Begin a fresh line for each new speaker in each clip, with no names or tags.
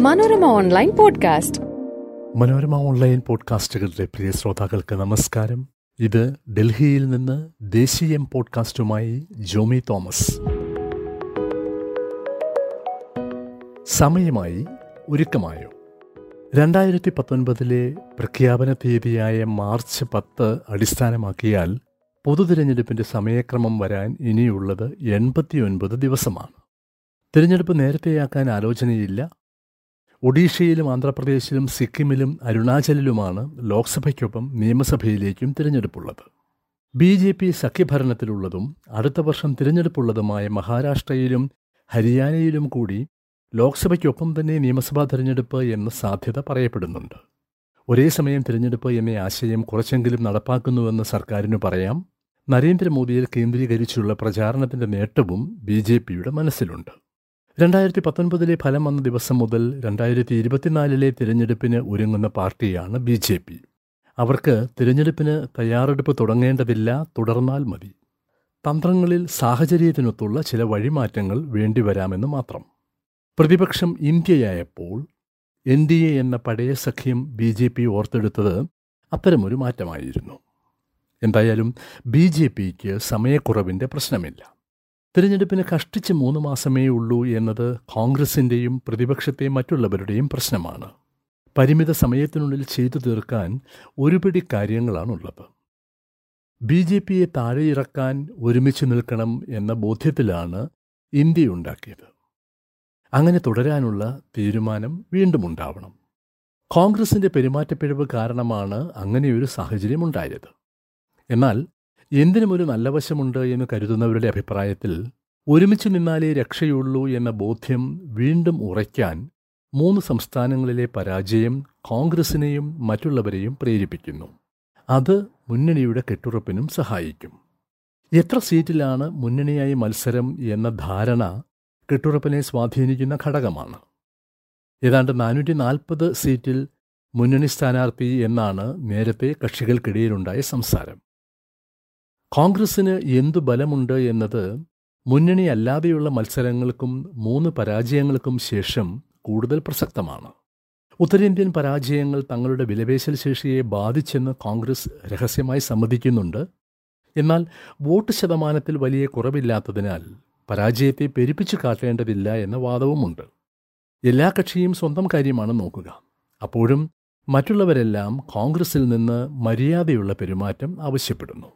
Manorama online podcast.
Manorama online പോഡ്കാസ്റ്റുകളുടെ പ്രിയ ശ്രോതാക്കൾക്ക് നമസ്കാരം. ഇത് ഡൽഹിയിൽ നിന്ന് ദേശീയം പോഡ്കാസ്റ്റുമായി ജോമി തോമസ്. സമയമായി ഒരുക്കമായോ? രണ്ടായിരത്തി പത്തൊൻപതിലെ പ്രഖ്യാപന തീയതിയായ മാർച്ച് പത്ത് അടിസ്ഥാനമാക്കിയാൽ പൊതുതിരഞ്ഞെടുപ്പിന്റെ സമയക്രമം വരാൻ ഇനിയുള്ളത് എൺപത്തിയൊൻപത് ദിവസമാണ്. തിരഞ്ഞെടുപ്പ് നേരത്തെയാക്കാൻ ആലോചനയില്ല ഒഡീഷയിലും ആന്ധ്രാപ്രദേശിലും സിക്കിമിലും അരുണാചലിലുമാണ് ലോക്സഭയ്ക്കൊപ്പം നിയമസഭയിലേക്കും തിരഞ്ഞെടുപ്പുള്ളത്. ബി ജെ പി സഖ്യഭരണത്തിലുള്ളതും അടുത്ത വർഷം തിരഞ്ഞെടുപ്പുള്ളതുമായ മഹാരാഷ്ട്രയിലും ഹരിയാനയിലും കൂടി ലോക്സഭയ്ക്കൊപ്പം തന്നെ നിയമസഭാ തിരഞ്ഞെടുപ്പ് എന്ന സാധ്യത പറയപ്പെടുന്നുണ്ട്. ഒരേ സമയം തിരഞ്ഞെടുപ്പ് എന്ന ആശയം കുറച്ചെങ്കിലും നടപ്പാക്കുന്നുവെന്ന് സർക്കാരിന് പറയാം. നരേന്ദ്രമോദിയിൽ കേന്ദ്രീകരിച്ചുള്ള പ്രചാരണത്തിന്റെ നേട്ടവും ബി മനസ്സിലുണ്ട്. രണ്ടായിരത്തി പത്തൊൻപതിലെ ഫലം വന്ന ദിവസം മുതൽ രണ്ടായിരത്തി ഇരുപത്തിനാലിലെ തിരഞ്ഞെടുപ്പിന് ഒരുങ്ങുന്ന പാർട്ടിയാണ് ബി ജെ പി. അവർക്ക് തിരഞ്ഞെടുപ്പിന് തയ്യാറെടുപ്പ് തുടങ്ങേണ്ടതില്ല തുടർന്നാൽ മതി. തന്ത്രങ്ങളിൽ സാഹചര്യത്തിനൊത്തുള്ള ചില വഴിമാറ്റങ്ങൾ വേണ്ടിവരാമെന്ന് മാത്രം. പ്രതിപക്ഷം ഇന്ത്യയായപ്പോൾ എൻ ഡി എ എന്ന പഴയ സഖ്യം ബി ജെ പി ഓർത്തെടുത്തത് അത്തരമൊരു മാറ്റമായിരുന്നു. എന്തായാലും ബി ജെ പിക്ക് സമയക്കുറവിന്റെ പ്രശ്നമില്ല. തിരഞ്ഞെടുപ്പിന് കഷ്ടിച്ച് മൂന്ന് മാസമേ ഉള്ളൂ എന്നത് കോൺഗ്രസിന്റെയും പ്രതിപക്ഷത്തെയും മറ്റുള്ളവരുടെയും പ്രശ്നമാണ്. പരിമിത സമയത്തിനുള്ളിൽ ചെയ്തു തീർക്കാൻ ഒരുപിടി കാര്യങ്ങളാണുള്ളത്. ബി ജെ പിയെ താഴെയിറക്കാൻ ഒരുമിച്ച് നിൽക്കണം എന്ന ബോധ്യത്തിലാണ് ഇന്ത്യ ഉണ്ടാക്കിയത് അങ്ങനെ തുടരാനുള്ള തീരുമാനം വീണ്ടും ഉണ്ടാവണം. കോൺഗ്രസിന്റെ പെരുമാറ്റപ്പിഴവ് കാരണമാണ് അങ്ങനെയൊരു സാഹചര്യം ഉണ്ടായത് എന്നാൽ എന്തിനും ഒരു നല്ല വശമുണ്ട് എന്ന് കരുതുന്നവരുടെ അഭിപ്രായത്തിൽ ഒരുമിച്ച് നിന്നാലേ രക്ഷയുള്ളൂ എന്ന ബോധ്യം വീണ്ടും ഉറയ്ക്കാൻ മൂന്ന് സംസ്ഥാനങ്ങളിലെ പരാജയം കോൺഗ്രസിനെയും മറ്റുള്ളവരെയും പ്രേരിപ്പിക്കുന്നു. അത് മുന്നണിയുടെ കെട്ടുറപ്പിനും സഹായിക്കും. എത്ര സീറ്റിലാണ് മുന്നണിയായി മത്സരം എന്ന ധാരണ കെട്ടുറപ്പിനെ സ്വാധീനിക്കുന്ന ഘടകമാണ്. ഏതാണ്ട് നാനൂറ്റി നാൽപ്പത് സീറ്റിൽ മുന്നണി സ്ഥാനാർത്ഥി എന്നാണ് നേരത്തെ കക്ഷികൾക്കിടയിലുണ്ടായ സംസാരം. കോൺഗ്രസിന് എന്തു ബലമുണ്ട് എന്നത് മുന്നണി അല്ലാതെയുള്ള മത്സരങ്ങൾക്കും മൂന്ന് പരാജയങ്ങൾക്കും ശേഷം കൂടുതൽ പ്രസക്തമാണ്. ഉത്തരേന്ത്യൻ പരാജയങ്ങൾ തങ്ങളുടെ വിലപേശൽ ശേഷിയെ ബാധിച്ചെന്ന് കോൺഗ്രസ് രഹസ്യമായി സമ്മതിക്കുന്നുണ്ട്. എന്നാൽ വോട്ട് ശതമാനത്തിൽ വലിയ കുറവില്ലാത്തതിനാൽ പരാജയത്തെ പെരുപ്പിച്ചു കാട്ടേണ്ടതില്ല എന്ന വാദവുമുണ്ട്. എല്ലാ കക്ഷിയും സ്വന്തം കാര്യമാണ് നോക്കുക. അപ്പോഴും മറ്റുള്ളവരെല്ലാം കോൺഗ്രസിൽ നിന്ന് മര്യാദയുള്ള പെരുമാറ്റം ആവശ്യപ്പെടുന്നു.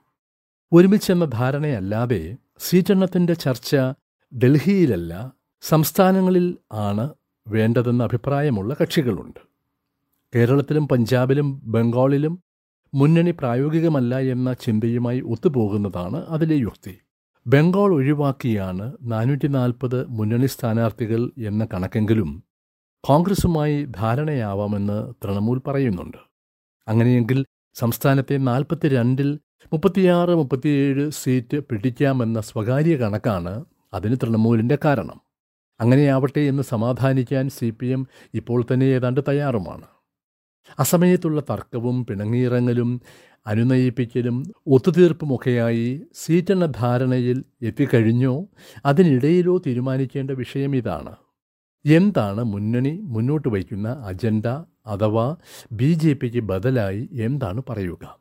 ഒരുമിച്ചെന്ന ധാരണയല്ലാതെ സീറ്റെണ്ണത്തിന്റെ ചർച്ച ഡൽഹിയിലല്ല സംസ്ഥാനങ്ങളിൽ ആണ് വേണ്ടതെന്ന അഭിപ്രായമുള്ള കക്ഷികളുണ്ട്. കേരളത്തിലും പഞ്ചാബിലും ബംഗാളിലും മുന്നണി പ്രായോഗികമല്ല എന്ന ചിന്തയുമായി ഒത്തുപോകുന്നതാണ് അതിലെ യുക്തി. ബംഗാൾ ഒഴിവാക്കിയാണ് നാനൂറ്റി നാൽപ്പത് മുന്നണി സ്ഥാനാർത്ഥികൾ എന്ന കണക്കെങ്കിലും കോൺഗ്രസുമായി ധാരണയാവാമെന്ന് തൃണമൂൽ പറയുന്നുണ്ട്. അങ്ങനെയെങ്കിൽ സംസ്ഥാനത്തെ നാൽപ്പത്തിരണ്ടിൽ മുപ്പത്തിയാറ് മുപ്പത്തിയേഴ് സീറ്റ് പിടിക്കാമെന്ന സ്വകാര്യ കണക്കാണ് അതിന് തൃണമൂലിന്റെ കാരണം. അങ്ങനെയാവട്ടെ എന്ന് സമാധാനിക്കാൻ സി പി എം ഇപ്പോൾ തന്നെ ഏതാണ്ട് തയ്യാറുമാണ്. അസമയത്തുള്ള തർക്കവും പിണങ്ങിയിറങ്ങലും അനുനയിപ്പിക്കലും ഒത്തുതീർപ്പുമൊക്കെയായി സീറ്റെണ്ണ ധാരണയിൽ എത്തിക്കഴിഞ്ഞോ അതിനിടയിലോ തീരുമാനിക്കേണ്ട വിഷയം ഇതാണ്. എന്താണ് മുന്നണി മുന്നോട്ട് വയ്ക്കുന്ന അജണ്ട അഥവാ ബി ജെ പിക്ക് ബദലായി എന്താണ് പറയുക?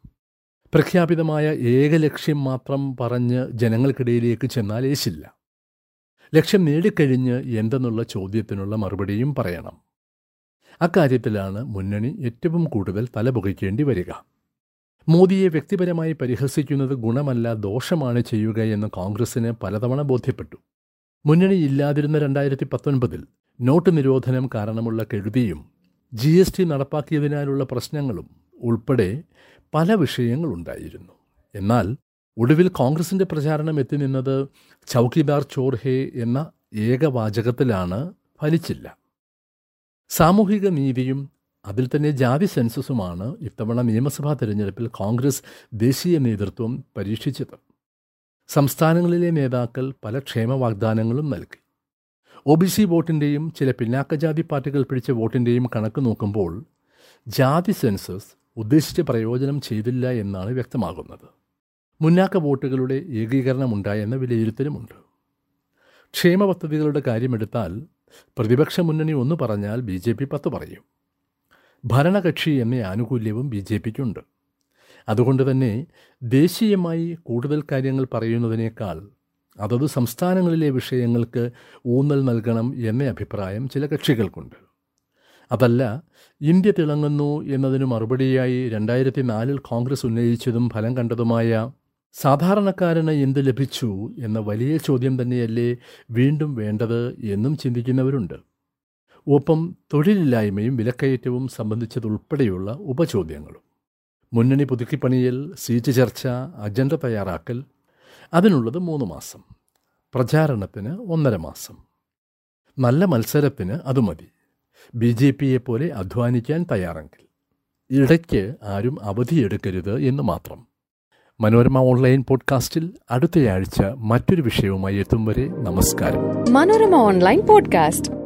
പ്രഖ്യാപിതമായ ഏക ലക്ഷ്യം മാത്രം പറഞ്ഞ് ജനങ്ങൾക്കിടയിലേക്ക് ചെന്നാൽ ഏശില്ല. ലക്ഷ്യം നേടിക്കഴിഞ്ഞ് എന്തെന്നുള്ള ചോദ്യത്തിനുള്ള മറുപടിയും പറയണം. അക്കാര്യത്തിലാണ് മുന്നണി ഏറ്റവും കൂടുതൽ തലപുകയ്ക്കേണ്ടി വരിക. മോദിയെ വ്യക്തിപരമായി പരിഹസിക്കുന്നത് ഗുണമല്ല ദോഷമാണ് ചെയ്യുക എന്ന് കോൺഗ്രസിന് പലതവണ ബോധ്യപ്പെട്ടു. മുന്നണി ഇല്ലാതിരുന്ന രണ്ടായിരത്തി പത്തൊൻപതിൽ നോട്ട് നിരോധനം കാരണമുള്ള കെടുതിയും ജി എസ് ടി നടപ്പാക്കിയതിനാലുള്ള പ്രശ്നങ്ങളും ഉൾപ്പെടെ പല വിഷയങ്ങളുണ്ടായിരുന്നു. എന്നാൽ ഒടുവിൽ കോൺഗ്രസിന്റെ പ്രചാരണം എത്തി നിന്നത് ചൗക്കിദാർ ചോർ ഹേ എന്ന ഏകവാചകത്തിലാണ് ഫലിച്ചില്ല. സാമൂഹിക നീതിയും അതിൽ തന്നെ ജാതി സെൻസസുമാണ് ഇത്തവണ നിയമസഭാ തെരഞ്ഞെടുപ്പിൽ കോൺഗ്രസ് ദേശീയ നേതൃത്വം പരീക്ഷിച്ചത്. സംസ്ഥാനങ്ങളിലെ നേതാക്കൾ പല ക്ഷേമ വാഗ്ദാനങ്ങളും നൽകി. ഒ ബി സി വോട്ടിന്റെയും ചില പിന്നാക്കജാതി പാർട്ടികൾ പിടിച്ച വോട്ടിന്റെയും കണക്ക് നോക്കുമ്പോൾ ജാതി സെൻസസ് ഉദ്ദേശിച്ച പ്രയോജനം ചെയ്തില്ല എന്നാണ് വ്യക്തമാകുന്നത്. മുന്നാക്ക വോട്ടുകളുടെ ഏകീകരണമുണ്ടായെന്ന വിലയിരുത്തലുമുണ്ട്. ക്ഷേമ പദ്ധതികളുടെ കാര്യമെടുത്താൽ പ്രതിപക്ഷ മുന്നണി ഒന്ന് പറഞ്ഞാൽ ബി ജെ പി പത്ത് പറയും. ഭരണകക്ഷി എന്ന ആനുകൂല്യവും ബി ജെ പിക്കുണ്ട് അതുകൊണ്ട് തന്നെ ദേശീയമായി കൂടുതൽ കാര്യങ്ങൾ പറയുന്നതിനേക്കാൾ അതത് സംസ്ഥാനങ്ങളിലെ വിഷയങ്ങൾക്ക് ഊന്നൽ നൽകണം എന്ന അഭിപ്രായം ചില കക്ഷികൾക്കുണ്ട്. അതല്ല ഇന്ത്യ തിളങ്ങുന്നു എന്നതിന് മറുപടിയായി രണ്ടായിരത്തി നാലിൽ കോൺഗ്രസ് ഉന്നയിച്ചതും ഫലം കണ്ടതുമായ സാധാരണക്കാരന് എന്ത് ലഭിച്ചു എന്ന വലിയ ചോദ്യം തന്നെയല്ലേ വീണ്ടും വേണ്ടത് എന്നും ചിന്തിക്കുന്നവരുണ്ട്. ഒപ്പം തൊഴിലില്ലായ്മയും വിലക്കയറ്റവും സംബന്ധിച്ചതുൾപ്പെടെയുള്ള ഉപചോദ്യങ്ങളും. മുന്നണി പുതുക്കിപ്പണിയൽ സീറ്റ് ചർച്ച അജണ്ട തയ്യാറാക്കൽ അതിനുള്ളത് മൂന്ന് മാസം. പ്രചാരണത്തിന് ഒന്നര മാസം. നല്ല മത്സരത്തിന് അത് മതി. ബി ജെ പിയെ പോലെ അധ്വാനിക്കാൻ തയ്യാറെങ്കിൽ ഇടയ്ക്ക് ആരും അവധിയെടുക്കരുത് എന്ന് മാത്രം. മനോരമ ഓൺലൈൻ പോഡ്കാസ്റ്റിൽ അടുത്തയാഴ്ച മറ്റൊരു വിഷയവുമായി എത്തും വരെ നമസ്കാരം.
Manorama online podcast.